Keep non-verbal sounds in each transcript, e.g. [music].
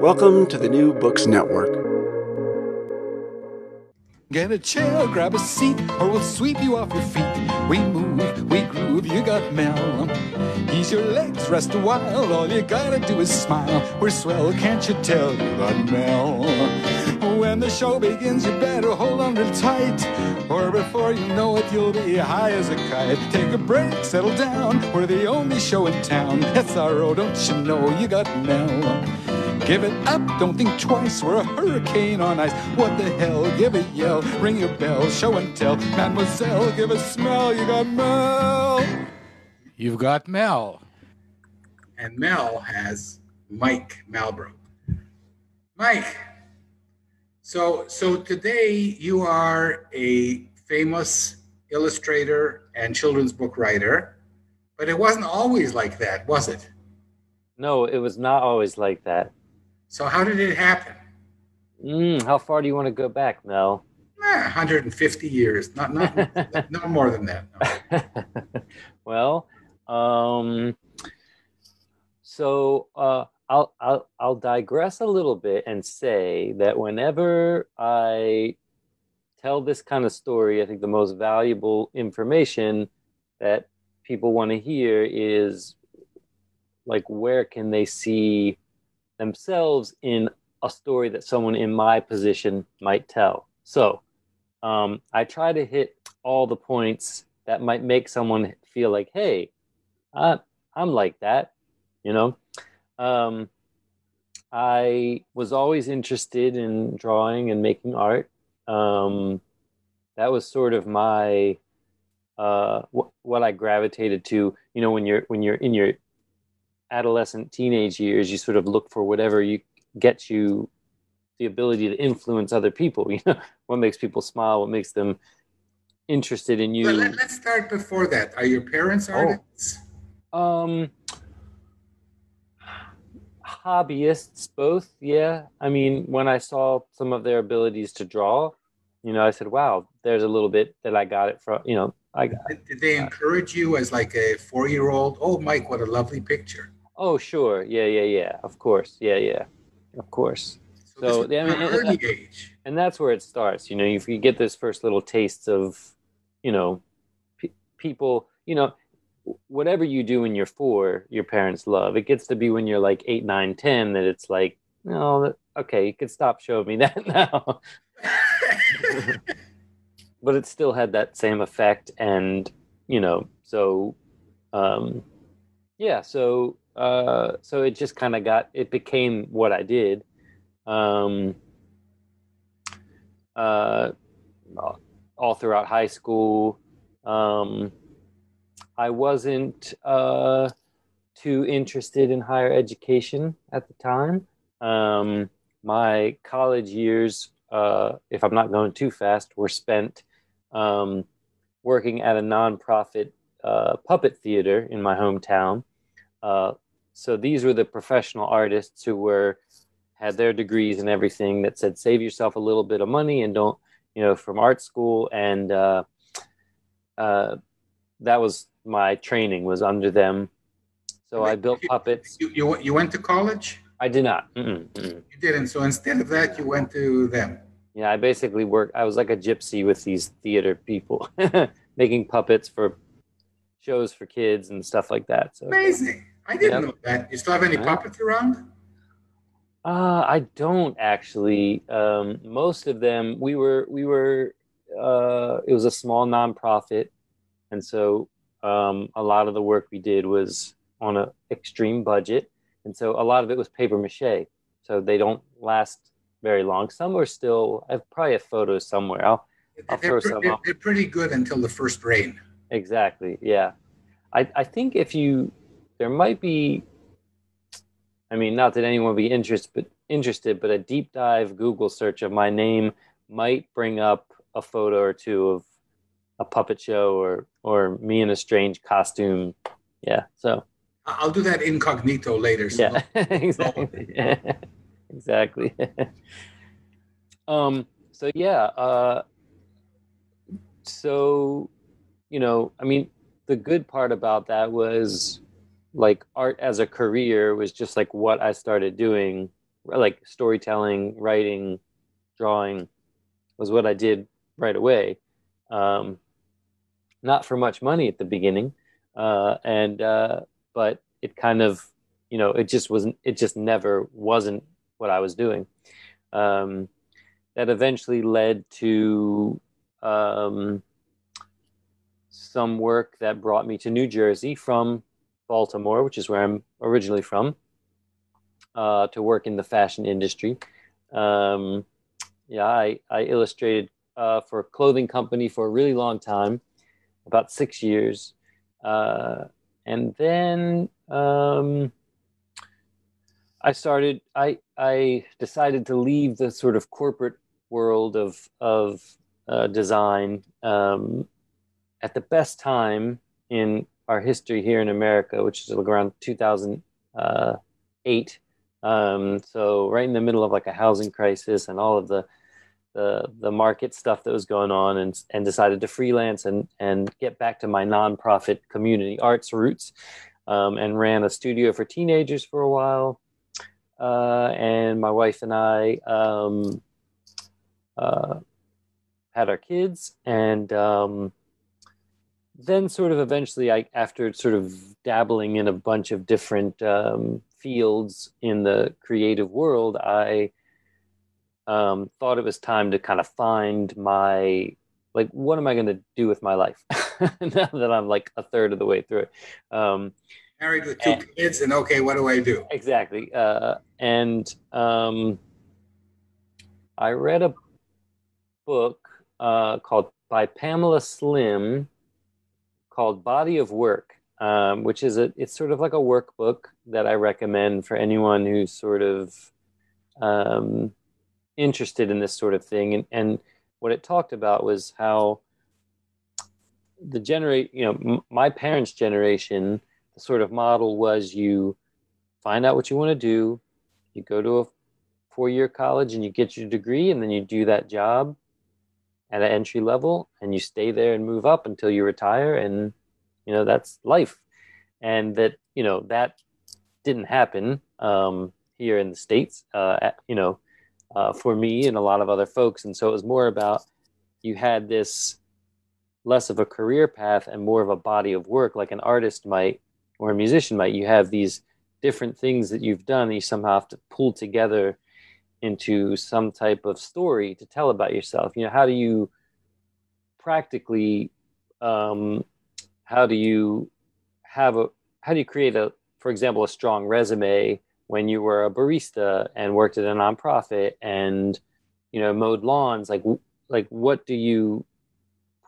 Welcome to the New Books Network. Get a chair, grab a seat, or we'll sweep you off your feet. We move, we groove, you got Mel. Ease your legs, rest a while, all you gotta do is smile. We're swell, can't you tell you got Mel? When the show begins, you better hold on real tight, or before you know it, you'll be high as a kite. Take a break, settle down, we're the only show in town. That's our SRO, don't you know you got Mel? Give it up, don't think twice. We're a hurricane on ice. What the hell? Give a yell, ring your bell, show and tell. Mademoiselle, give a smell. You got Mel. You've got Mel. And Mel has Mike Malbrough. Mike, so so today you are a famous illustrator and children's book writer, but it wasn't always like that, was it? No, it was not always like that. So how did it happen? Mm, how far do you want to go back, Mel? Eh, 150 years, not not [laughs] no more than that. No. [laughs] well, um, so uh, I'll I'll I'll digress a little bit and say that whenever I tell this kind of story, I think the most valuable information that people want to hear is like where can they see themselves in a story that someone in my position might tell. So um, I try to hit all the points that might make someone feel like, hey, I, I'm like that, you know. Um, I was always interested in drawing and making art. Um, that was sort of my uh, wh- what I gravitated to. You know, when you're when you're in your adolescent teenage years you sort of look for whatever you gets you the ability to influence other people [laughs] you know what makes people smile what makes them interested in you let, us start before that. Are your parents artists? um hobbyists both yeah i mean when i saw some of their abilities to draw you know i said wow there's a little bit that i got it from you know i got Did, did they encourage you as like a four-year-old? Oh, Mike, what a lovely picture. Oh sure. Yeah yeah yeah. Of course. Yeah yeah. Of course. So, So, I mean, early age. and that's where it starts you know if you get this first little taste of you know pe- people you know whatever you do when you're four your parents love. It gets to be when you're like eight nine ten that it's like no that- okay you can stop showing me that [laughs] now. [laughs] But it still had that same effect and you know so um yeah so uh so it just kind of got it became what i did. Um uh all throughout high school. Um i wasn't uh too interested in higher education at the time. Um my college years uh if i'm not going too fast were spent um working at a nonprofit uh, puppet theater in my hometown. Uh, so these were the professional artists who were had their degrees and everything that said save yourself a little bit of money and don't you know from art school and uh, uh, that was my training was under them so i built puppets You, you, you went to college? i did not Mm-mm, mm-mm. You didn't. So instead of that, you went to them. yeah i basically worked i was like a gypsy with these theater people [laughs] making puppets for shows for kids and stuff like that so Amazing. I didn't Yep. know that. You still have any puppets around? Uh, I don't actually. Um, most of them, we were, we were. Uh, it was a small nonprofit, and so um, a lot of the work we did was on an extreme budget, and so a lot of it was paper mache. So they don't last very long. Some are still. I have probably have photos somewhere. I'll I'll They're, throw pre- some they're pretty good until the first rain. Exactly. Yeah. I, I think if you, there might be, I mean, not that anyone would be interested, but interested, but a deep dive Google search of my name might bring up a photo or two of a puppet show or, or me in a strange costume. Yeah. So, I'll do that incognito later. So yeah, [laughs] exactly. [laughs] exactly. [laughs] um, so yeah, uh, so, you know, I mean, the good part about that was like art as a career was just like what I started doing, like storytelling, writing, drawing was what I did right away. Um, not for much money at the beginning. Uh, and, uh, but it kind of, you know, it just wasn't, it just never wasn't what I was doing. Um, that eventually led to um, some work that brought me to New Jersey from Baltimore, which is where I'm originally from, uh, to work in the fashion industry. Um, yeah, I, I illustrated uh, for a clothing company for a really long time, about six years. Uh, and then um, I started, I, I decided to leave the sort of corporate world of, of uh, design um, at the best time in our history here in America, which is around 2008. Um, so right in the middle of like a housing crisis and all of the the the market stuff that was going on, and and decided to freelance and and get back to my nonprofit community arts roots, um, and ran a studio for teenagers for a while. Uh, and my wife and I um, uh, had our kids, and um, then sort of eventually, I after sort of dabbling in a bunch of different um, fields in the creative world, I um, thought it was time to kind of find my like what am I going to do with my life [laughs] now that I'm like a third of the way through it. Um, married with two And- kids, and okay, what do I do? exactly uh, and um, i read a book uh, called by pamela slim called body of work um, which is a it's sort of like a workbook that i recommend for anyone who's sort of um, interested in this sort of thing. And, and what it talked about was how the generate you know m- my parents generation the sort of model was you find out what you want to do you go to a four year college and you get your degree and then you do that job at an entry level and you stay there and move up until you retire and you know that's life. And that you know that didn't happen um, here in the states uh, at, you know uh, for me and a lot of other folks. And so it was more about you had this less of a career path and more of a body of work like an artist might or a musician might. You have these different things that you've done you somehow have to pull together into some type of story to tell about yourself. You know how do you practically um, how do you have a how do you create a for example a strong resume when you were a barista and worked at a nonprofit and you know mowed lawns? Like like what do you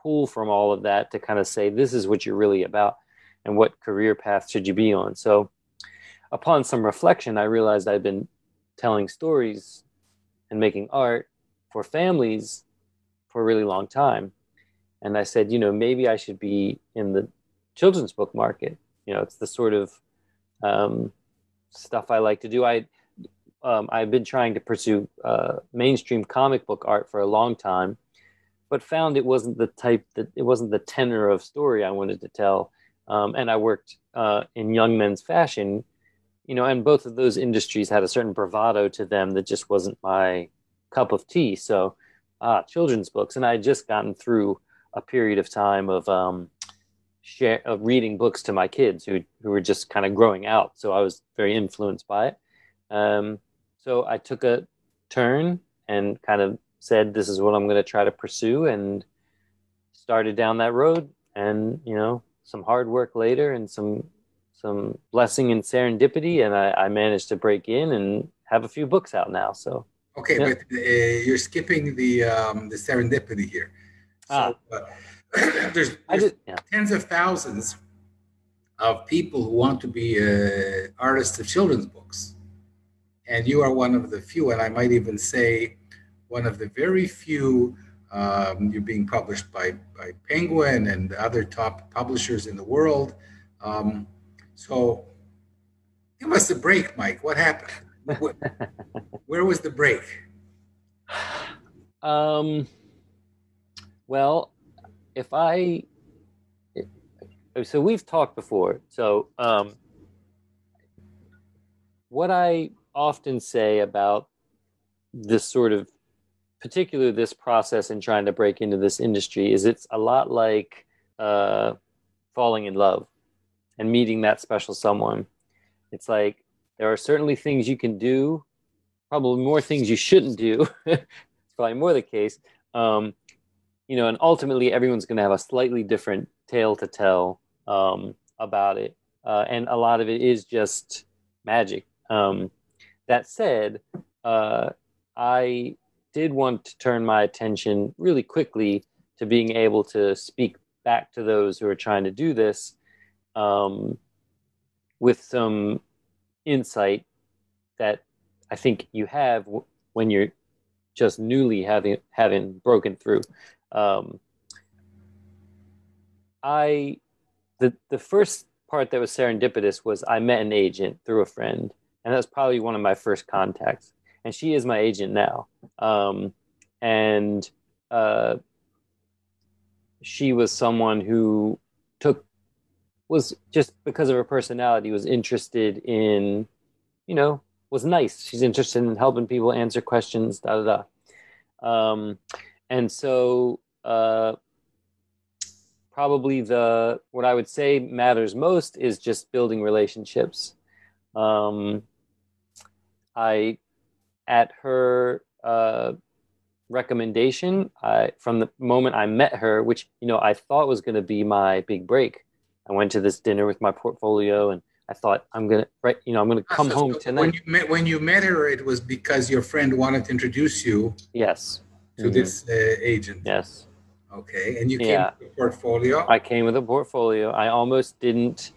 pull from all of that to kind of say this is what you're really about and what career path should you be on? So upon some reflection i realized i'd been telling stories and making art for families for a really long time. And i said you know maybe i should be in the children's book market. You know it's the sort of um, stuff i like to do. I um, I've been trying to pursue uh, mainstream comic book art for a long time, but found it wasn't the type that it wasn't the tenor of story I wanted to tell. Um, and I worked uh, in young men's fashion, you know, and both of those industries had a certain bravado to them that just wasn't my cup of tea. So, ah, children's books, and I had just gotten through a period of time of um, share of reading books to my kids who who were just kind of growing out. So I was very influenced by it. Um, so I took a turn and kind of said, "This is what I'm going to try to pursue," and started down that road. And you know, some hard work later, and some some blessing and serendipity, and I, I managed to break in and have a few books out now. So okay, yeah. but uh, you're skipping the um, the serendipity here. So, ah. Uh, [clears throat] there's, there's just, yeah. tens of thousands of people who want to be uh, artists of children's books. And you are one of the few, and I might even say one of the very few. Um, you're being published by, by Penguin and other top publishers in the world. Um, so give us a break, Mike. What happened? [laughs] Where was the break? Um, well, if I so we've talked before. So um, what I often say about this sort of particular this process in trying to break into this industry is it's a lot like uh, falling in love and meeting that special someone. It's like there are certainly things you can do, probably more things you shouldn't do. [laughs] it's probably more the case. Um, you know, and ultimately everyone's going to have a slightly different tale to tell um, about it, uh, and a lot of it is just magic. Um, that said, uh, I did want to turn my attention really quickly to being able to speak back to those who are trying to do this um, with some insight that I think you have w- when you're just newly having having broken through. Um, I the the first part that was serendipitous was I met an agent through a friend, and that was probably one of my first contacts. And she is my agent now, um, and uh, she was someone who took was just because of her personality was interested in, you know, was nice. She's interested in helping people answer questions. Da da da. Um, and so uh, probably the what I would say matters most is just building relationships. Um, I at her uh, recommendation, I, from the moment I met her, which you know I thought was going to be my big break. I went to this dinner with my portfolio and I thought I'm gonna right, you know, I'm gonna come so, home tonight. When you met when you met her, it was because your friend wanted to introduce you. Yes to mm-hmm. this uh, agent. Yes. Okay, and you came yeah. with a portfolio. I came with a portfolio. I almost didn't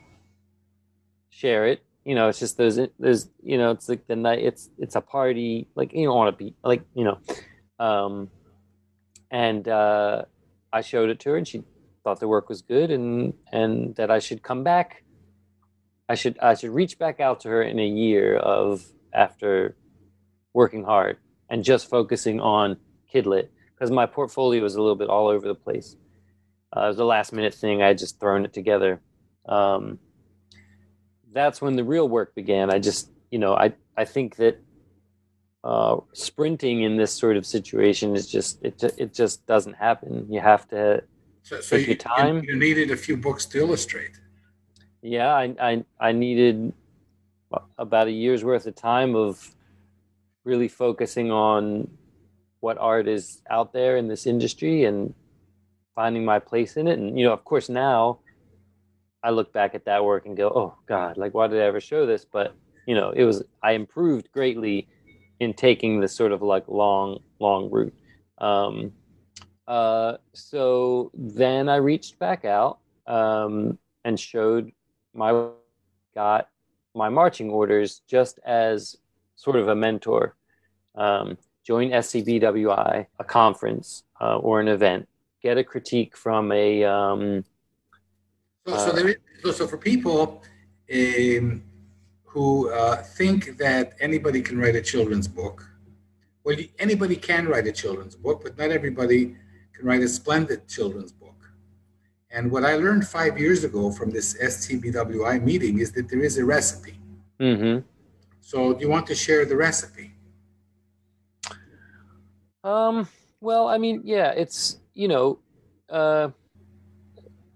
share it. You know, it's just those. There's, you know, it's like the night. It's it's a party. Like you don't want to be like you know, um, and uh, I showed it to her, and she thought the work was good, and and that I should come back. I should I should reach back out to her in a year of after working hard and just focusing on Kidlit because my portfolio was a little bit all over the place. Uh, it was a last minute thing. I had just thrown it together. Um, that's when the real work began. I just, you know, I, I think that uh, sprinting in this sort of situation is just, it, it just doesn't happen. You have to so, so take you, your time. You needed a few books to illustrate. Yeah, I, I, I needed about a year's worth of time of really focusing on what art is out there in this industry and finding my place in it. And, you know, of course, now I look back at that work and go, oh, God, like, why did I ever show this? But, you know, it was, I improved greatly in taking this sort of like long, long route. Um, uh, so then I reached back out um, and showed my, got my marching orders just as sort of a mentor. Um, join SCBWI, a conference uh, or an event, get a critique from a. Um, so, so, there is, so, so, for people um, who uh, think that anybody can write a children's book. Well, anybody can write a children's book, but not everybody can write a splendid children's book. And what I learned five years ago from this SCBWI meeting is that there is a recipe. Mm-hmm. So, do you want to share the recipe? Um. Well, I mean, yeah, it's you know, uh,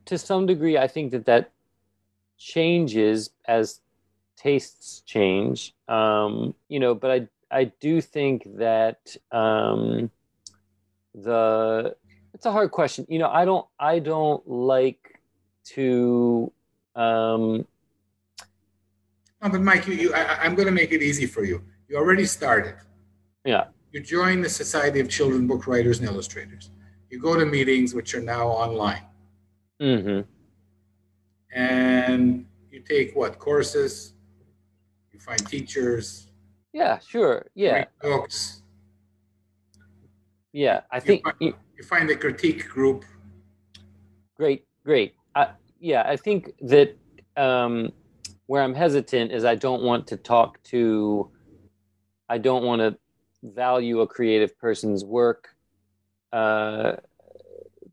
to some degree, I think that that changes as tastes change. Um, you know, but I I do think that um, the it's a hard question. You know, I don't I don't like to um no, but Mike, you, you I, I'm going to make it easy for you. You already started. Yeah. You join the Society of Children Book Writers and Illustrators. You go to meetings, which are now online. Mm-hmm. And you take what courses? You find teachers. Yeah, sure. Yeah. Books. Yeah, I think you find, you find a critique group. Great, great. I, yeah, I think that um, where I'm hesitant is I don't want to talk to, I don't want to value a creative person's work uh,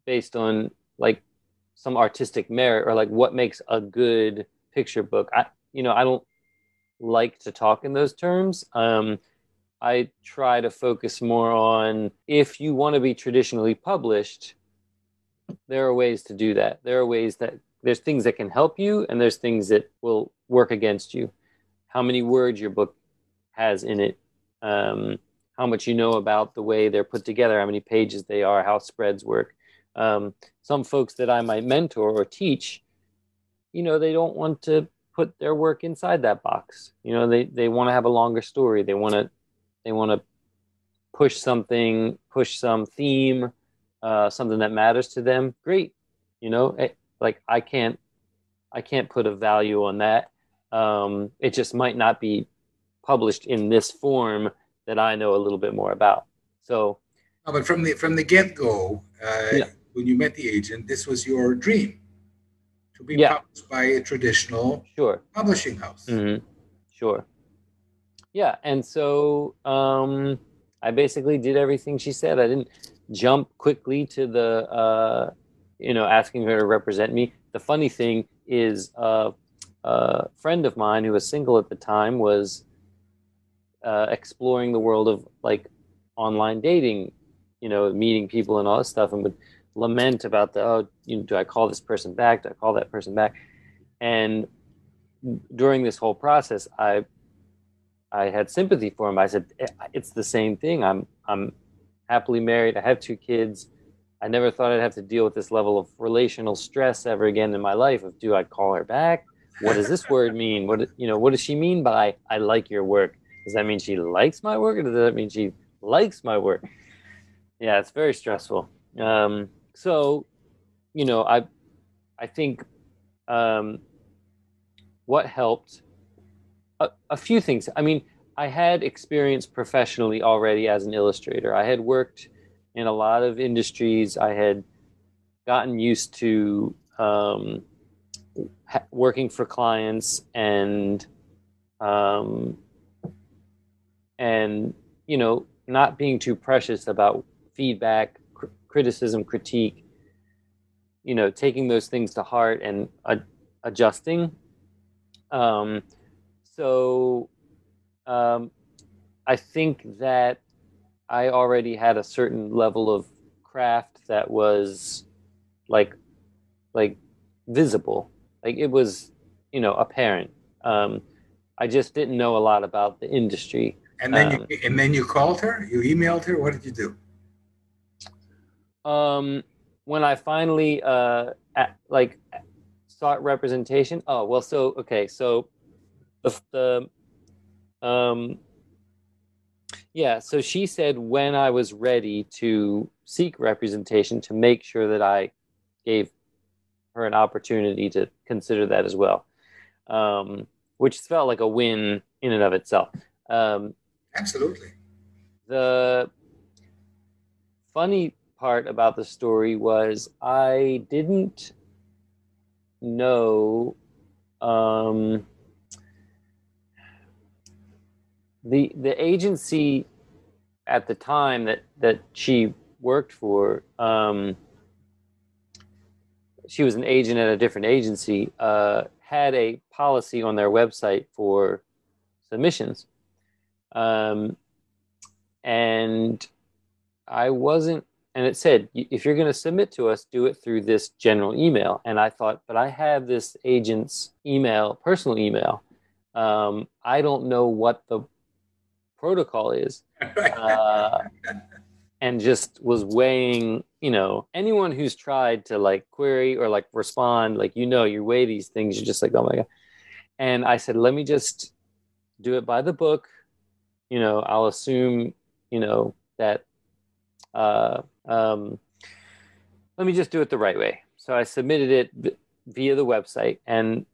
based on like some artistic merit or like what makes a good picture book. I, you know, I don't like to talk in those terms. Um, I try to focus more on if you want to be traditionally published, there are ways to do that. There are ways that there's things that can help you and there's things that will work against you. How many words your book has in it, um, how much you know about the way they're put together, how many pages they are, how spreads work. Um, some folks that I might mentor or teach, you know, they don't want to put their work inside that box. You know, they, they want to have a longer story. They want to, they want to push something, push some theme, uh, something that matters to them. Great. You know, it, eh, like I can't I can't put a value on that. Um, it just might not be published in this form that I know a little bit more about. So, no, but from the from the get go, uh, yeah. when you met the agent, this was your dream to be yeah. published by a traditional sure publishing house. Mm-hmm. Sure. Yeah, and so um, I basically did everything she said. I didn't jump quickly to the uh, you know, asking her to represent me. The funny thing is, uh, a friend of mine who was single at the time was uh, exploring the world of like online dating, you know, meeting people and all this stuff, and would lament about the oh, you know, do I call this person back? Do I call that person back? And during this whole process, I I had sympathy for him. I said, eh, it's the same thing. I'm I'm happily married. I have two kids. I never thought I'd have to deal with this level of relational stress ever again in my life. Of do I call her back? What does this word mean? What you know? What does she mean by "I like your work"? Does that mean she likes my work, or does that mean she likes my work? Yeah, it's very stressful. Um, so, you know, I, I think, um, what helped a, a few things. I mean, I had experience professionally already as an illustrator. I had worked in a lot of industries. I had gotten used to um, ha- working for clients and um, and you know not being too precious about feedback, cr- criticism, critique. You know, taking those things to heart and ad- adjusting. Um, so um, I think that I already had a certain level of craft that was like like visible. Like it was, you know, apparent. Um, I just didn't know a lot about the industry. And then um, you and then you called her, you emailed her. What did you do? Um, when I finally uh, at, like sought representation. Oh well, so okay, so the the um yeah, so she said when I was ready to seek representation to make sure that I gave her an opportunity to consider that as well, um, which felt like a win in and of itself. Um, Absolutely. The funny part about the story was I didn't know. Um, the the agency at the time that that she worked for um, she was an agent at a different agency uh, had a policy on their website for submissions. Um, and i wasn't and it said if you're going to submit to us do it through this general email. And i thought but i have this agent's email personal email. Um, i don't know what the protocol is uh, and just was weighing you know anyone who's tried to like query or like respond like you know you weigh these things you're just like oh my god. And i said let me just do it by the book. You know i'll assume you know that uh, um, let me just do it the right way. So i submitted it via the website. And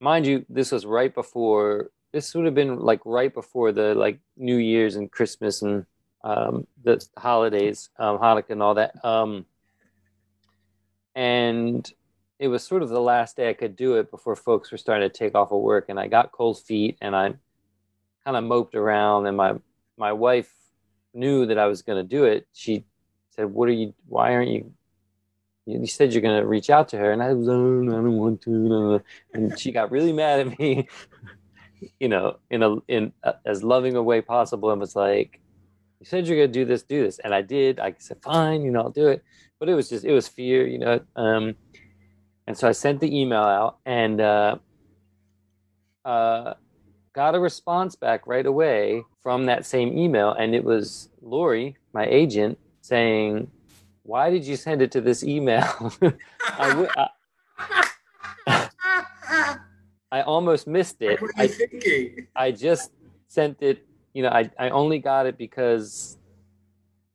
mind you this was right before this would have been like right before the like New Year's and Christmas and um, the holidays, um, Hanukkah and all that. Um, and it was sort of the last day I could do it before folks were starting to take off of work, and I got cold feet, and I kind of moped around. And my my wife knew that I was going to do it. She said, "What are you? Why aren't you you said you're going to reach out to her and i was oh, i don't want to and she got really mad at me [laughs] you know, in a in a, as loving a way possible, and was like, "You said you're gonna do this, do this," and I did. I said, "Fine, you know, I'll do it." But it was just it was fear, you know. Um, and so I sent the email out and uh, uh, got a response back right away from that same email, and it was Lori, my agent, saying, "Why did you send it to this email?" [laughs] I, w- I, I almost missed it. What are you I, thinking? I just sent it. You know, I I only got it because,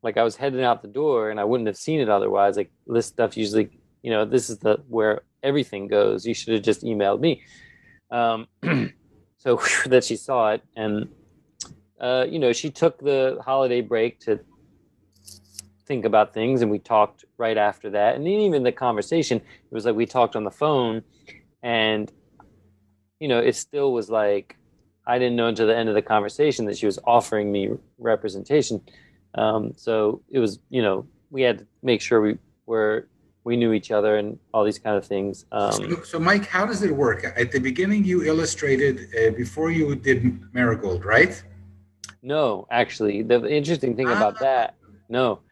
like, I was heading out the door and I wouldn't have seen it otherwise. Like this stuff usually, you know, this is the where everything goes. You should have just emailed me. Um, [clears throat] so that she saw it and, uh, you know, she took the holiday break to think about things and we talked right after that and even the conversation it was like we talked on the phone and you know, it still was like I didn't know until the end of the conversation that she was offering me representation. Um, so it was, you know, we had to make sure we were we knew each other and all these kind of things. Um, so, so, Mike, how does it work? At the beginning, you illustrated uh, before you did Marigold, right? No, actually, the interesting thing about ah. that, no.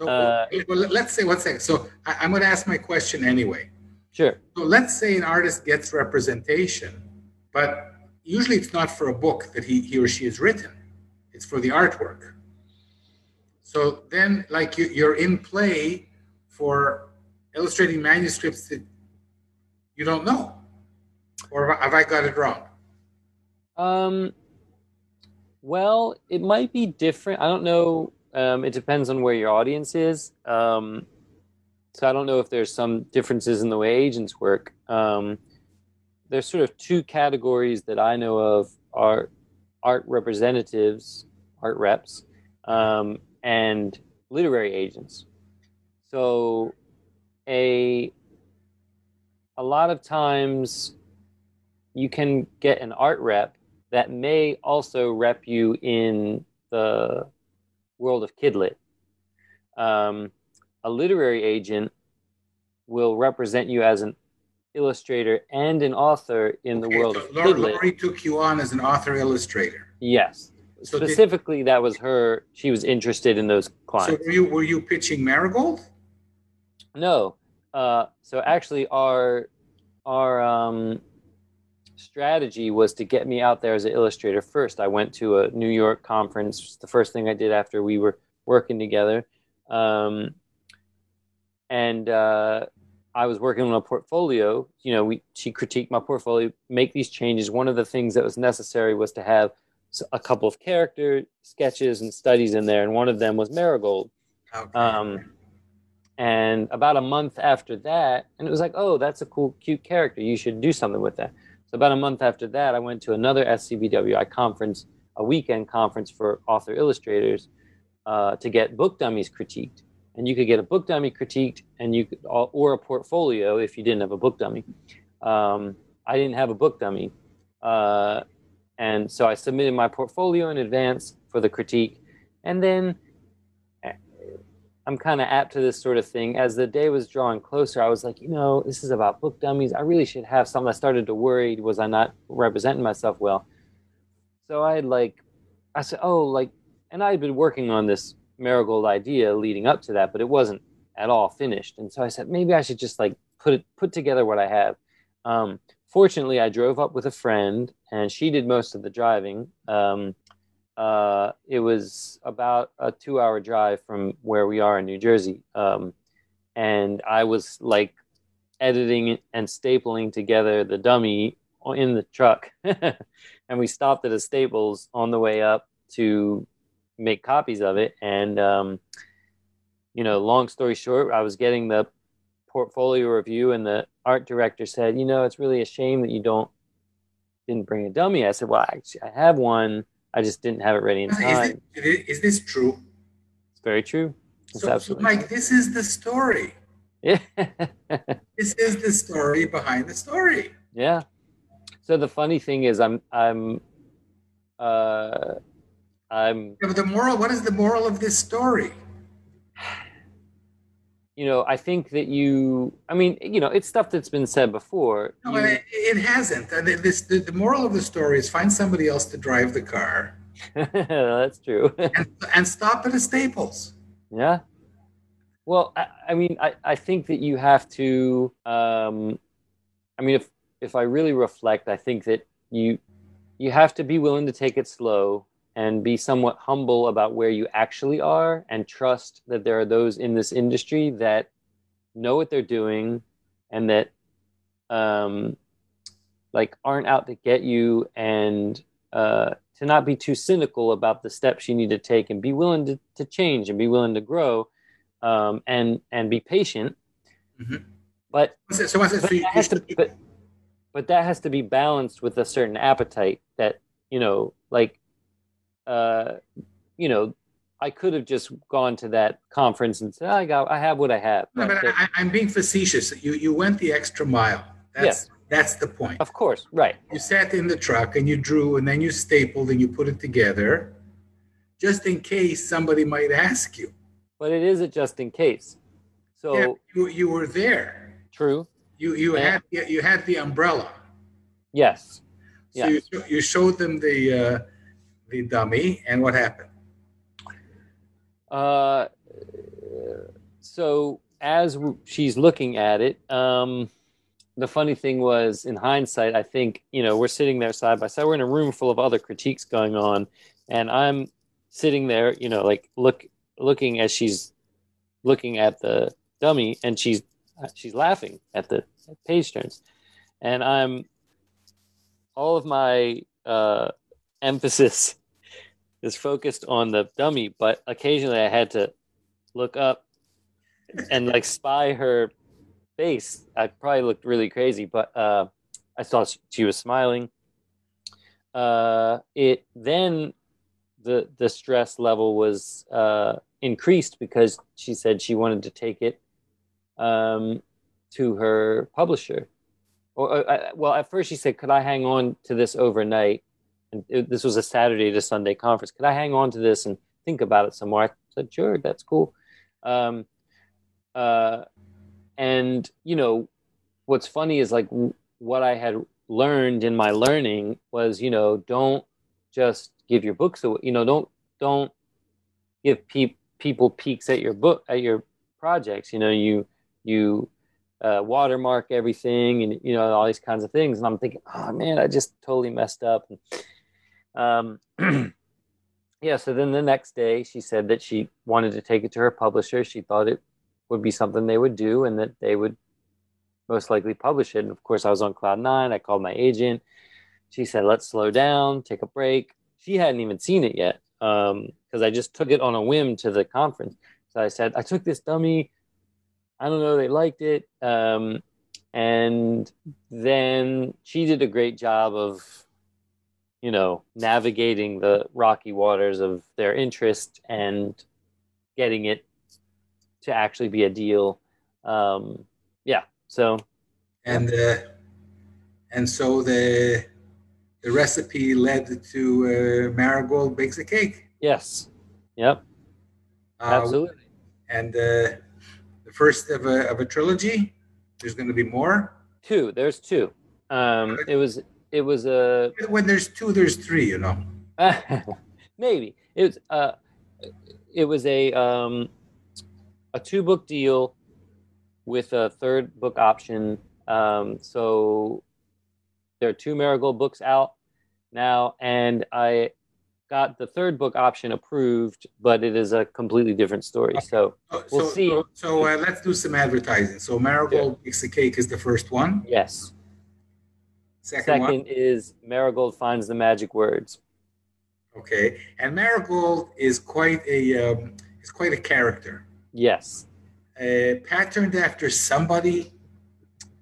So, uh, well, let's say one second. So I, am going to ask my question anyway. Sure. So let's say an artist gets representation, but usually it's not for a book that he, he or she has written. It's for the artwork. So then, like you, you're in play for illustrating manuscripts that you don't know, or have I got it wrong? Um. Well, it might be different. I don't know um, it depends on where your audience is. Um, so I don't know if there's some differences in the way agents work. Um, there's sort of two categories that I know of are art representatives, art reps, um, and literary agents. So a a lot of times you can get an art rep that may also rep you in the world of kidlit. Um, a literary agent will represent you as an illustrator and an author in the Okay, world so of kidlit. Lori took you on as an author illustrator. Yes. So did- Specifically, that was her. She was interested in those clients. So were you were you pitching Marigold? No. Uh, so actually, our our um, strategy was to get me out there as an illustrator first. I went to a New York conference. The first thing I did after we were working together, um, and uh, I was working on a portfolio. You know, we she critiqued my portfolio, make these changes. One of the things that was necessary was to have a couple of character sketches and studies in there, and one of them was Marigold. Okay. Um, and about a month after that, and it was like, oh, that's a cool, cute character. You should do something with that. So about a month after that, I went to another SCBWI conference, a weekend conference for author illustrators, uh, to get book dummies critiqued. And you could get a book dummy critiqued, and you could, or a portfolio if you didn't have a book dummy. Um, I didn't have a book dummy, uh, and so I submitted my portfolio in advance for the critique, and then I'm kind of apt to this sort of thing. As the day was drawing closer, I was like, you know, this is about book dummies. I really should have something. I started to worry, was I not representing myself well? So I like, I said, oh, like, and I had been working on this marigold idea leading up to that, but it wasn't at all finished. And so I said, maybe I should just like put it, put together what I have. Um, fortunately, I drove up with a friend, and she did most of the driving. Um, uh, it was about a two hour drive from where we are in New Jersey. Um, and I was like editing and stapling together the dummy in the truck. [laughs] and we stopped at a Staples on the way up to make copies of it. And, um, you know, long story short, I was getting the portfolio review, and the art director said, You know, it's really a shame that you don't didn't bring a dummy. I said, Well, actually, I have one. I just didn't have it ready in Is, time. it, is this true? It's very true. It's So, so, Mike, this is the story. yeah. [laughs] This is the story behind the story. yeah. So the funny thing is, I'm I'm uh I'm Yeah, but the moral, what is the moral of this story? You know I think that you I mean you know it's stuff that's been said before. No, You- it, it hasn't. The- This, the, the moral of the story is find somebody else to drive the car [laughs] that's true. [laughs] and, and stop at a Staples. Yeah. Well, I, I mean, I, I think that you have to. Um, I mean, if if I really reflect, I think that you you have to be willing to take it slow and be somewhat humble about where you actually are, and trust that there are those in this industry that know what they're doing, and that um, like aren't out to get you, and uh, to not be too cynical about the steps you need to take and be willing to, to change and be willing to grow um, and and be patient Mhm. but So, so, so but, that to, but but that has to be balanced with a certain appetite that you know like uh you know i could have just gone to that conference and said i got i have what i have no, but I, I'm being facetious. You you went the extra mile. That's that's the point. of course right You sat in the truck and you drew, and then you stapled and you put it together, just in case somebody might ask you. but it is a just in case so yeah, you, you were there. true You you had you had the umbrella. yes So Yes. you, you showed them the uh, the dummy, and what happened? Uh, so as she's looking at it, um, the funny thing was, in hindsight, I think you know we're sitting there side by side. We're in a room full of other critiques going on, and I'm sitting there, you know, like look looking as she's looking at the dummy, and she's she's laughing at the page turns, and I'm all of my uh, emphasis is focused on the dummy, but occasionally I had to look up and like spy her face. I probably looked really crazy, but uh, I saw she- was smiling. Uh, it then the the stress level was uh, increased because she said she wanted to take it um, to her publisher. Or, uh, well, at first she said, "Could I hang on to this overnight?" And it, this was a Saturday to Sunday conference. Could I hang on to this and think about it some more? I said, "Sure, that's cool." Um, uh, and you know, what's funny is like what I had learned in my learning was, you know, don't just give your books away. You know, don't don't give pe- people peeks at your book at your projects. You know, you you uh, watermark everything and you know all these kinds of things. And I'm thinking, oh man, I just totally messed up. And, um, [clears throat] yeah. So then the next day, she said that she wanted to take it to her publisher. She thought it would be something they would do, and that they would most likely publish it. And of course, I was on cloud nine. I called my agent. She said, let's slow down, take a break. She hadn't even seen it yet because um, I just took it on a whim to the conference. So I said, I took this dummy. I don't know, they liked it. Um, and then she did a great job of, you know, navigating the rocky waters of their interest and getting it to actually be a deal. Um, yeah, so, and uh, and so the the recipe led to uh, Marigold bakes a cake. Yes. Yep. Uh, Absolutely. And uh, the first of a of a trilogy. There's going to be more. Two. There's two. Um, it was it was a when there's two, there's three. You know. [laughs] maybe it was uh, it was a um, a two book deal with a third book option. Um, so there are two Marigold books out now, and I got the third book option approved, but it is a completely different story. So we'll so, see. So, so uh, let's do some advertising. So Marigold yeah. the Cake is the first one. Yes. Second, Second one? is Marigold finds the magic words. Okay, and Marigold is quite a um, is quite a character. Yes uh, patterned after somebody?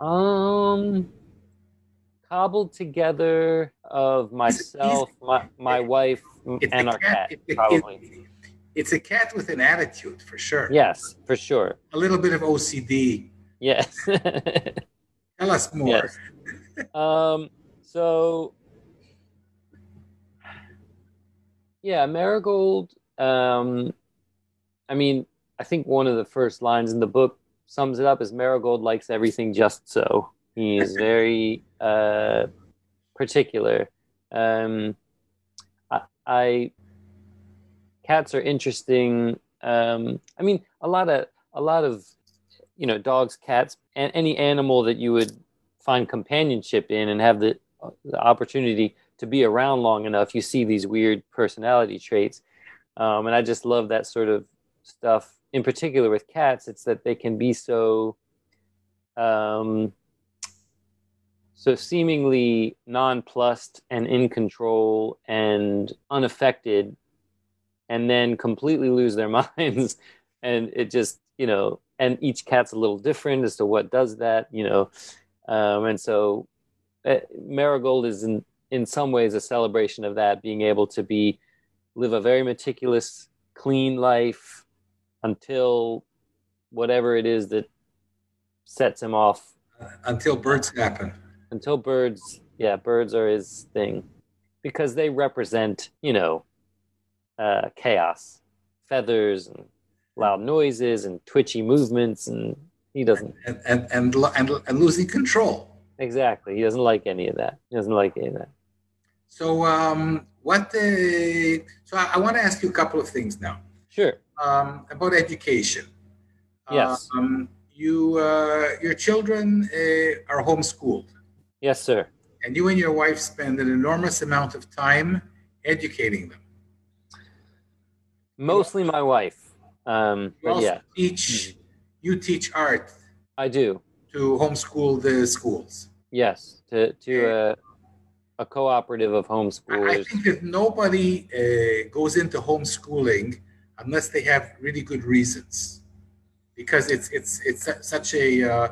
Um, cobbled together of myself, my, my wife, and our cat, cat it, probably. It, it's a cat with an attitude, for sure. Yes, for sure. A little bit of OCD. Yes. [laughs] Tell us more. Yes. Um, so, yeah, Marigold. Um, I mean, I think one of the first lines in the book sums it up as Marigold likes everything just so. He is very uh, particular. Um, I, I, cats are interesting. Um, I mean, a lot of a lot of you know dogs, cats, and any animal that you would find companionship in and have the, the opportunity to be around long enough, you see these weird personality traits. Um, and I just love that sort of stuff in particular with cats, it's that they can be so um, so seemingly nonplussed and in control and unaffected, and then completely lose their [laughs] minds. and it just, you know, and each cat's a little different as to what does that, you know. Um, and so uh, Marigold is in, in some ways a celebration of that, being able to be live a very meticulous, clean life, until whatever it is that sets him off. Until birds happen. Until birds, yeah, birds are his thing because they represent, you know, uh, chaos, feathers and loud noises and twitchy movements, and he doesn't. And and and, and, and losing control. Exactly, he doesn't like any of that. He doesn't like any of that. So, um, what? The, so I, I want to ask you a couple of things now. Sure um, about education. Yes. Um, you, uh, your children uh, are homeschooled. Yes, sir. And you and your wife spend an enormous amount of time educating them. Mostly my wife. Um, you yeah. teach. You teach art. I do. To homeschool the schools. Yes, to to a, a cooperative of homeschoolers. I think that nobody uh, goes into homeschooling unless they have really good reasons, because it's it's it's such a uh,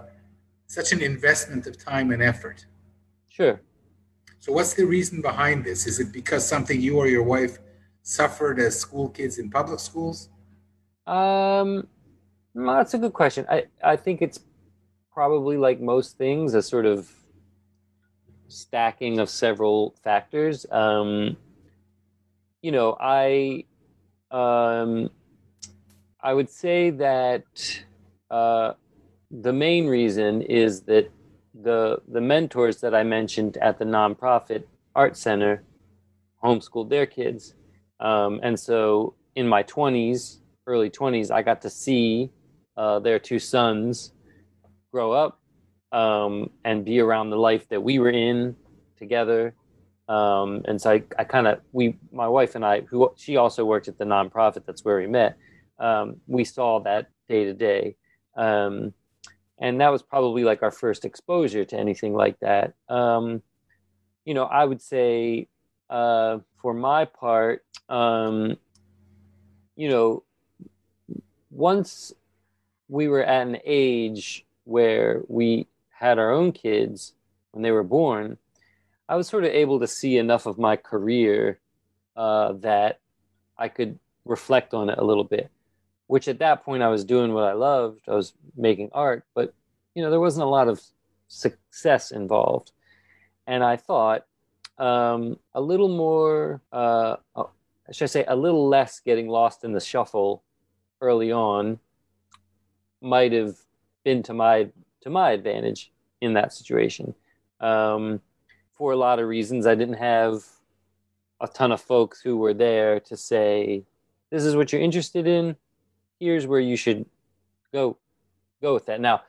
such an investment of time and effort. Sure. So, what's the reason behind this? Is it because something you or your wife suffered as school kids in public schools? Um, No, that's a good question. I, I think it's probably like most things, a sort of stacking of several factors. Um, you know, I um, I would say that uh, the main reason is that the the mentors that I mentioned at the nonprofit art center homeschooled their kids, um, and so in my twenties, early twenties, I got to see uh, their two sons grow up um, and be around the life that we were in together. Um, and so I, I kind of we my wife and I who she also worked at the nonprofit that's where we met um, we saw that day to day um, and that was probably like our first exposure to anything like that um, you know I would say uh, for my part um, you know once we were at an age where we had our own kids when they were born I was sort of able to see enough of my career uh, that I could reflect on it a little bit. Which at that point I was doing what I loved. I was making art, but you know there wasn't a lot of success involved. And I thought um, a little more, uh, uh should I say, a little less getting lost in the shuffle early on might have been to my to my advantage in that situation. Um, for a lot of reasons. I didn't have a ton of folks who were there to say, "This is what you're interested in. Here's where you should go go with that." Now,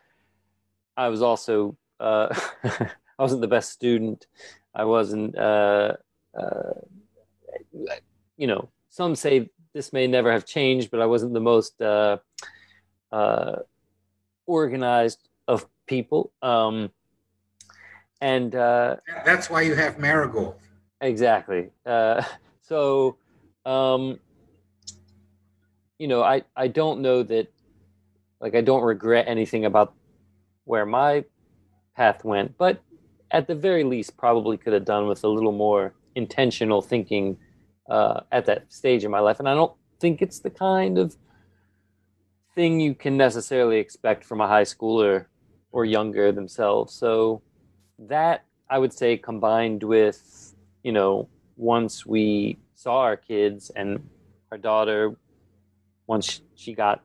I was also uh, [laughs] I wasn't the best student. I wasn't. Uh, uh, you know, some say this may never have changed, but I wasn't the most uh, organized of people. Um, and uh, that's why you have marigold exactly uh, [laughs] so um, you know i i don't know that like i don't regret anything about where my path went but at the very least probably could have done with a little more intentional thinking uh, at that stage in my life and i don't think it's the kind of thing you can necessarily expect from a high schooler or younger themselves so that I would say combined with, you know, once we saw our kids and our daughter, once she got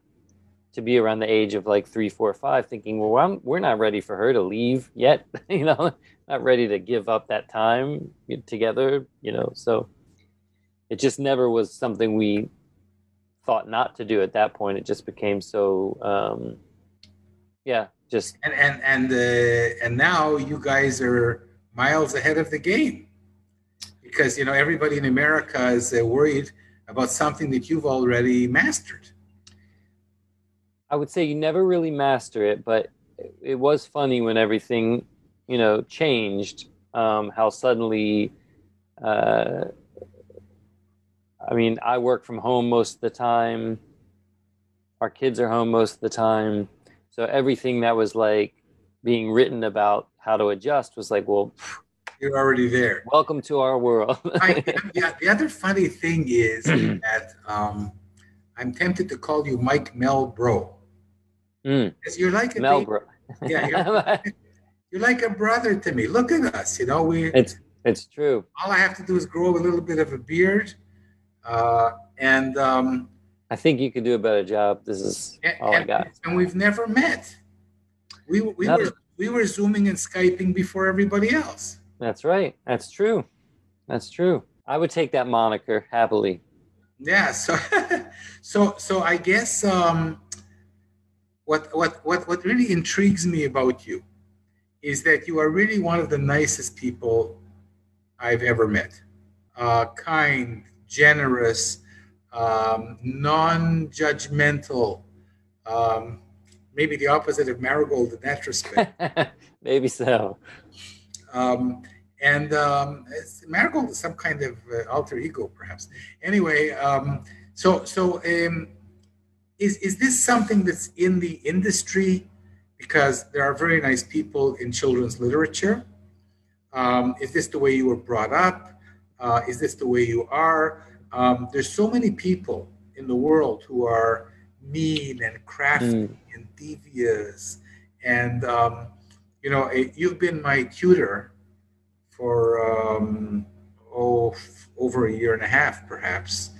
to be around the age of like three, four, five, thinking, well, I'm, we're not ready for her to leave yet, [laughs] you know, not ready to give up that time together, you know. So it just never was something we thought not to do at that point. It just became so, um, yeah, just and and and uh, and now you guys are miles ahead of the game because you know everybody in America is uh, worried about something that you've already mastered. I would say you never really master it, but it was funny when everything you know changed. Um, how suddenly, uh, I mean, I work from home most of the time. Our kids are home most of the time so everything that was like being written about how to adjust was like, well, you're already there. Welcome to our world. [laughs] I, yeah, the other funny thing is [clears throat] that um, I'm tempted to call you Mike Mel Bro. Mm. Because you're like a Mel Bro. yeah, you're, [laughs] you're, like a brother to me. Look at us, you know. We it's it's true. All I have to do is grow a little bit of a beard, uh, and um, I think you could do a better job. This is and, all I got. And we've never met. We, we were we were zooming and skyping before everybody else. That's right. That's true. That's true. I would take that moniker happily. Yeah. So [laughs] so so I guess um, what what what what really intrigues me about you is that you are really one of the nicest people I've ever met. Uh, kind, generous um, non-judgmental, um, maybe the opposite of marigold in that respect. [laughs] maybe so. Um, and um, marigold is some kind of uh, alter ego, perhaps. Anyway, um, so so um, is is this something that's in the industry? Because there are very nice people in children's literature. Um, is this the way you were brought up? Uh, is this the way you are? Um, there's so many people in the world who are mean and crafty mm. and devious. And, um, you know, it, you've been my tutor for, um, oh, f- over a year and a half, perhaps.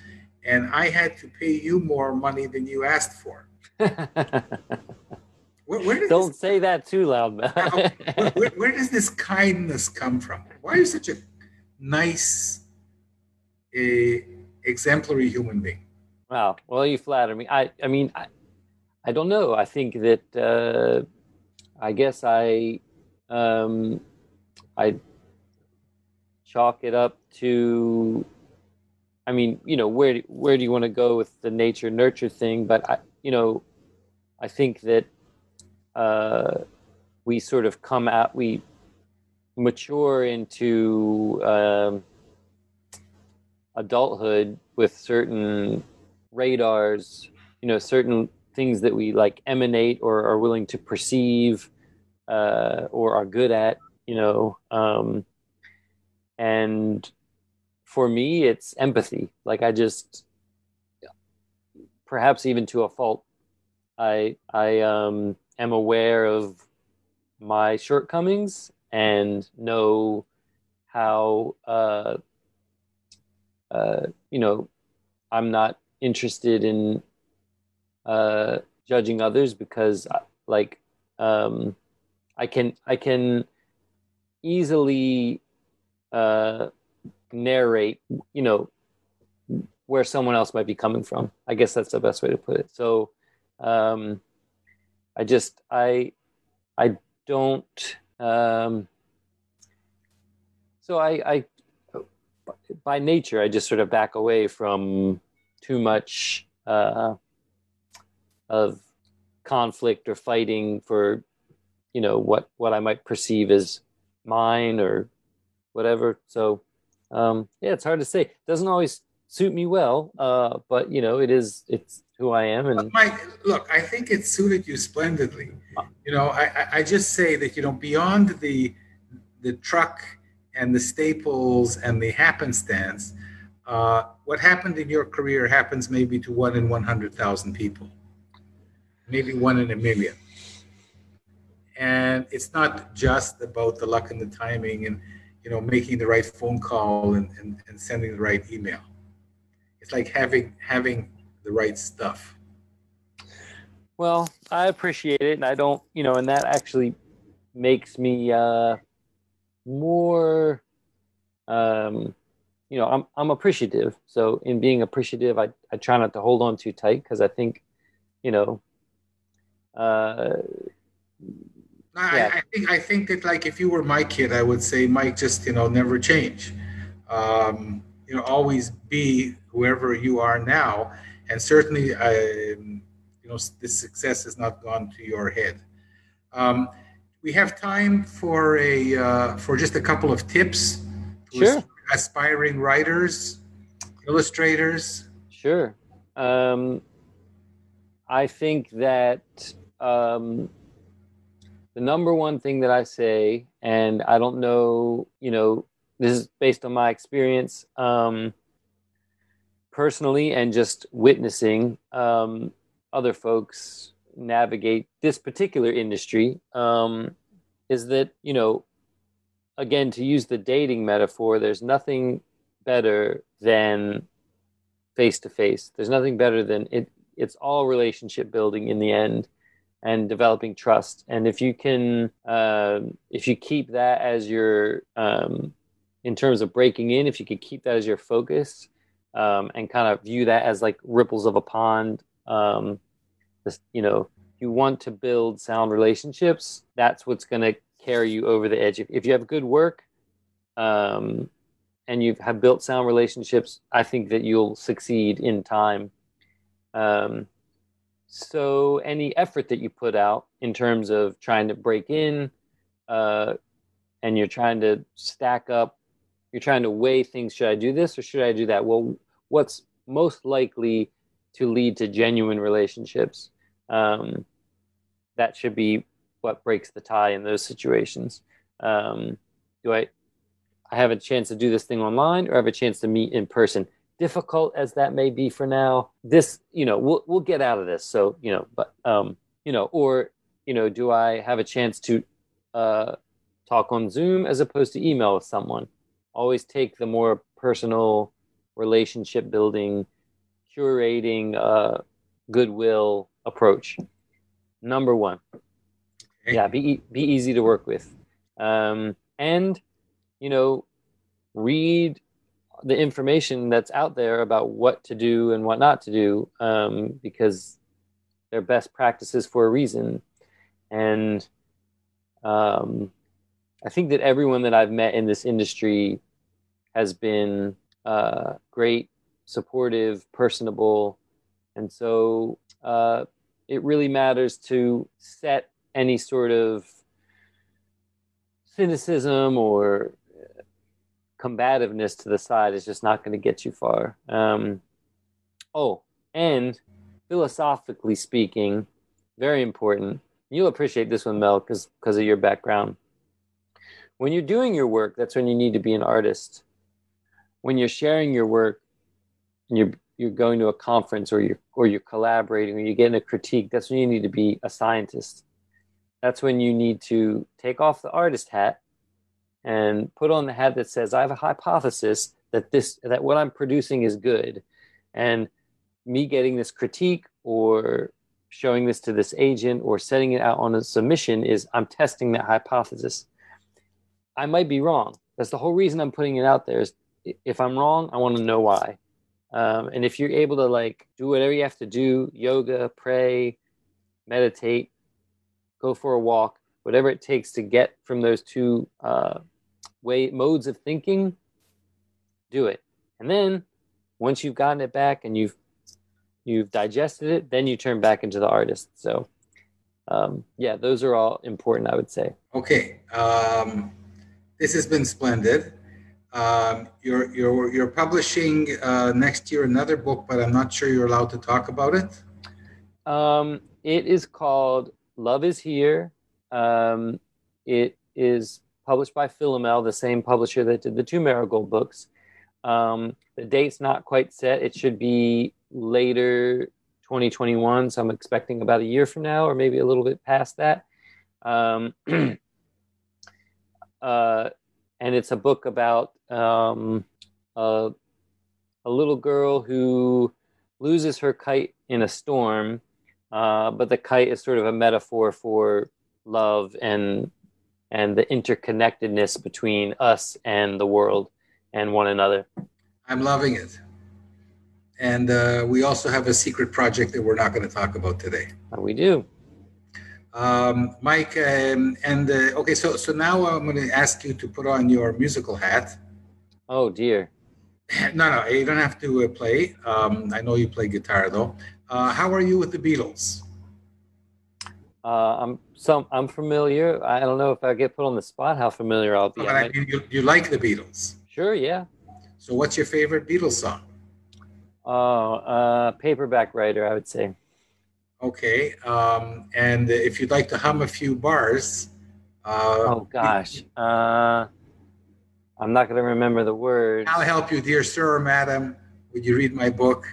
And I had to pay you more money than you asked for. [laughs] Where, where Don't this, say that too loud, [laughs] where, where, does this kindness come from? Why are you such a nice, a exemplary human being? Wow. Well, you flatter me. I, I mean, I, I don't know. I think that, uh, I guess I, um, I chalk it up to, I mean, you know, where, where do you want to go with the nature nurture thing? But I, you know, I think that uh, we sort of come out, we mature into um, adulthood with certain radars, you know, certain things that we like emanate or are willing to perceive uh, or are good at, you know. Um, and for me, it's empathy. Like I just, perhaps even to a fault, I I um am aware of my shortcomings and know how uh, uh, you know I'm not interested in uh, judging others because uh, like um, I can I can easily uh, narrate you know where someone else might be coming from. I guess that's the best way to put it. So um, I just I I don't um, so I, I by nature I just sort of back away from too much uh, of conflict or fighting for you know what what I might perceive as mine or whatever. So um, yeah, it's hard to say. It doesn't always suit me well, uh, but you know it is it's who I am. And Mike, look, I think it suited you splendidly. You know, I, I just say that you know beyond the the truck and the staples and the happenstance, uh, what happened in your career happens maybe to one in one hundred thousand people, maybe one in a million. And it's not just about the luck and the timing and you know making the right phone call and, and, and sending the right email. It's like having having the right stuff. Well, I appreciate it, and I don't, you know, and that actually makes me uh, more, um, you know, I'm I'm appreciative. So in being appreciative, I I try not to hold on too tight because I think, you know, uh, I. I, think I think that like if you were my kid, I would say Mike, just you know, never change. Um, you know, always be whoever you are now and certainly, um, you know, this success has not gone to your head. Um, we have time for a uh, for just a couple of tips sure. aspiring writers, illustrators. Sure. Um, I think that um, the number one thing that I say, and I don't know, you know, this is based on my experience. Um, personally and just witnessing um, other folks navigate this particular industry um, is that you know again to use the dating metaphor there's nothing better than face to face there's nothing better than it it's all relationship building in the end and developing trust and if you can uh, if you keep that as your um, in terms of breaking in if you can keep that as your focus um, and kind of view that as like ripples of a pond. Um, you know, you want to build sound relationships. That's what's going to carry you over the edge. If, if you have good work, um, and you have built sound relationships, I think that you'll succeed in time. Um, so any effort that you put out in terms of trying to break in, uh, and you're trying to stack up, you're trying to weigh things. Should I do this or should I do that? Well, what's most likely to lead to genuine relationships. Um, that should be what breaks the tie in those situations. Um, do I, I have a chance to do this thing online or have a chance to meet in person? difficult as that may be for now, this, you know, we'll we'll get out of this. So, you know, but um, you know, or you know, do I have a chance to uh, talk on Zoom as opposed to email with someone? Always take the more personal relationship building, curating, uh, goodwill approach. Number one. Okay. Yeah, be be easy to work with, um, and you know, read the information that's out there about what to do and what not to do, um, because they're best practices for a reason, and um, I think that everyone that I've met in this industry has been uh, great, supportive, personable, and so uh, it really matters to set any sort of cynicism or combativeness to the side is just not going to get you far. Um, oh, and philosophically speaking, very important. You'll appreciate this one, Mel, because of your background. When you're doing your work, that's when you need to be an artist. When you're sharing your work, and you're you're going to a conference or you're or you're collaborating or you're getting a critique, that's when you need to be a scientist. That's when you need to take off the artist hat and put on the hat that says, I have a hypothesis that this that what I'm producing is good. And me getting this critique or showing this to this agent or setting it out on a submission is I'm testing that hypothesis. I might be wrong. That's the whole reason I'm putting it out there. Is if I'm wrong, I want to know why. Um, and if you're able to like do whatever you have to do, yoga, pray, meditate, go for a walk, whatever it takes to get from those two uh, way modes of thinking, do it. And then once you've gotten it back and you've you've digested it, then you turn back into the artist. So, um, yeah, those are all important, I would say. Okay, um, this has been splendid. Um, you're you're you're publishing uh, next year another book, but I'm not sure you're allowed to talk about it. Um, it is called Love Is Here. Um, it is published by Philomel, the same publisher that did the two Marigold books. Um, the date's not quite set. It should be later 2021. So I'm expecting about a year from now, or maybe a little bit past that. Um, [clears throat] uh, and it's a book about um, a, a, little girl who loses her kite in a storm, uh, but the kite is sort of a metaphor for love and and the interconnectedness between us and the world and one another. I'm loving it. And uh, we also have a secret project that we're not going to talk about today. We do. Um, Mike, um, and uh, okay, so so now I'm going to ask you to put on your musical hat. Oh dear. [laughs] No, no, you don't have to uh, play. Um, I know you play guitar though. Uh, how are you with the Beatles? Uh, I'm some I'm familiar. I don't know if I get put on the spot how familiar I'll be. But I mean, you, you like the Beatles? Sure, yeah. So, what's your favorite Beatles song? Oh, uh, Paperback Writer, I would say. Okay. Um, and if you'd like to hum a few bars. Uh, oh, gosh. Uh, I'm not going to remember the words. I'll help you, dear sir or madam. Would you read my book?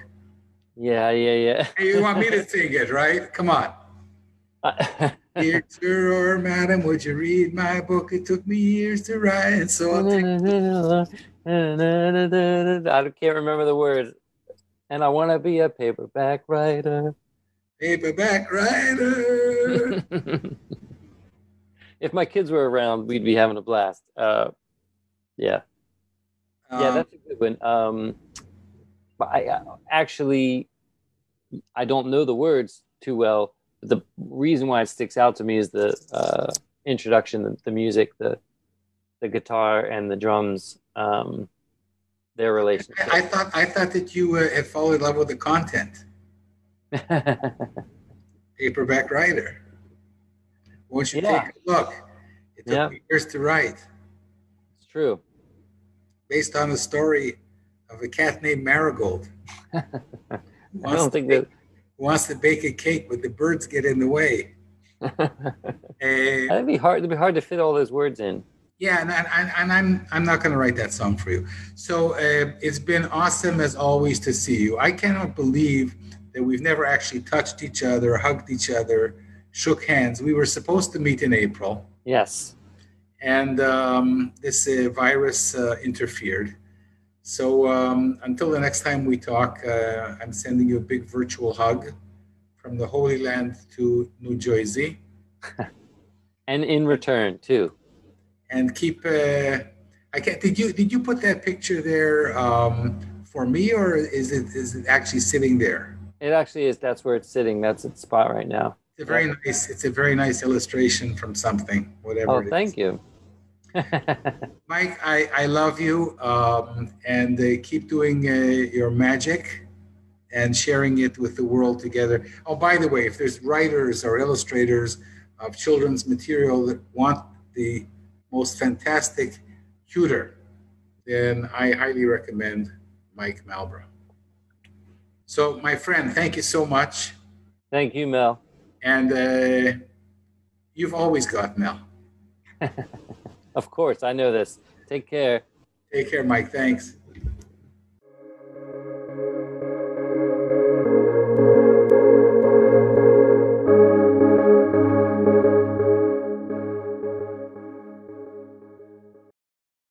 Yeah, yeah, yeah. [laughs] hey, you want me to sing it, right? Come on. [laughs] dear sir or madam, would you read my book? It took me years to write, so I'll take. [laughs] I can't remember the words and I want to be a paperback writer. Paperback writer. [laughs] if my kids were around, we'd be having a blast. Uh, yeah, um, yeah, that's a good one. Um, but I uh, actually, I don't know the words too well. The reason why it sticks out to me is the uh, introduction, the, the, music, the the guitar and the drums. Um, their relationship. I, I thought I thought that you uh, had fallen in love with the content. [laughs] Paperback writer. Won't you yeah. take a look? It took yeah. years to write. It's true. Based on the story of a cat named Marigold. [laughs] I don't think that wants to bake a cake, but the birds get in the way. [laughs] That'd be hard. It'd be hard to fit all those words in. Yeah, and, and, and I'm I'm not going to write that song for you. So uh, it's been awesome as always to see you. I cannot believe that we've never actually touched each other, hugged each other, shook hands. We were supposed to meet in April. Yes. And um, this uh, virus uh, interfered. So um, until the next time we talk, uh, I'm sending you a big virtual hug from the Holy Land to New Jersey. [laughs] and in return too. And keep. Uh, I can't. Did you did you put that picture there um, for me, or is it is it actually sitting there? It actually is. That's where it's sitting. That's its spot right now. It's a very yeah. nice. It's a very nice illustration from something, whatever. Oh, thank you. [laughs] Mike, I, I love you um, and uh, keep doing uh, your magic and sharing it with the world together. Oh, by the way, if there's writers or illustrators of children's material that want the most fantastic tutor, then I highly recommend Mike Malbrough. So, my friend, thank you so much. Thank you, Mel. And uh, you've always got Mel. [laughs] of course, I know this. Take care. Take care, Mike. Thanks.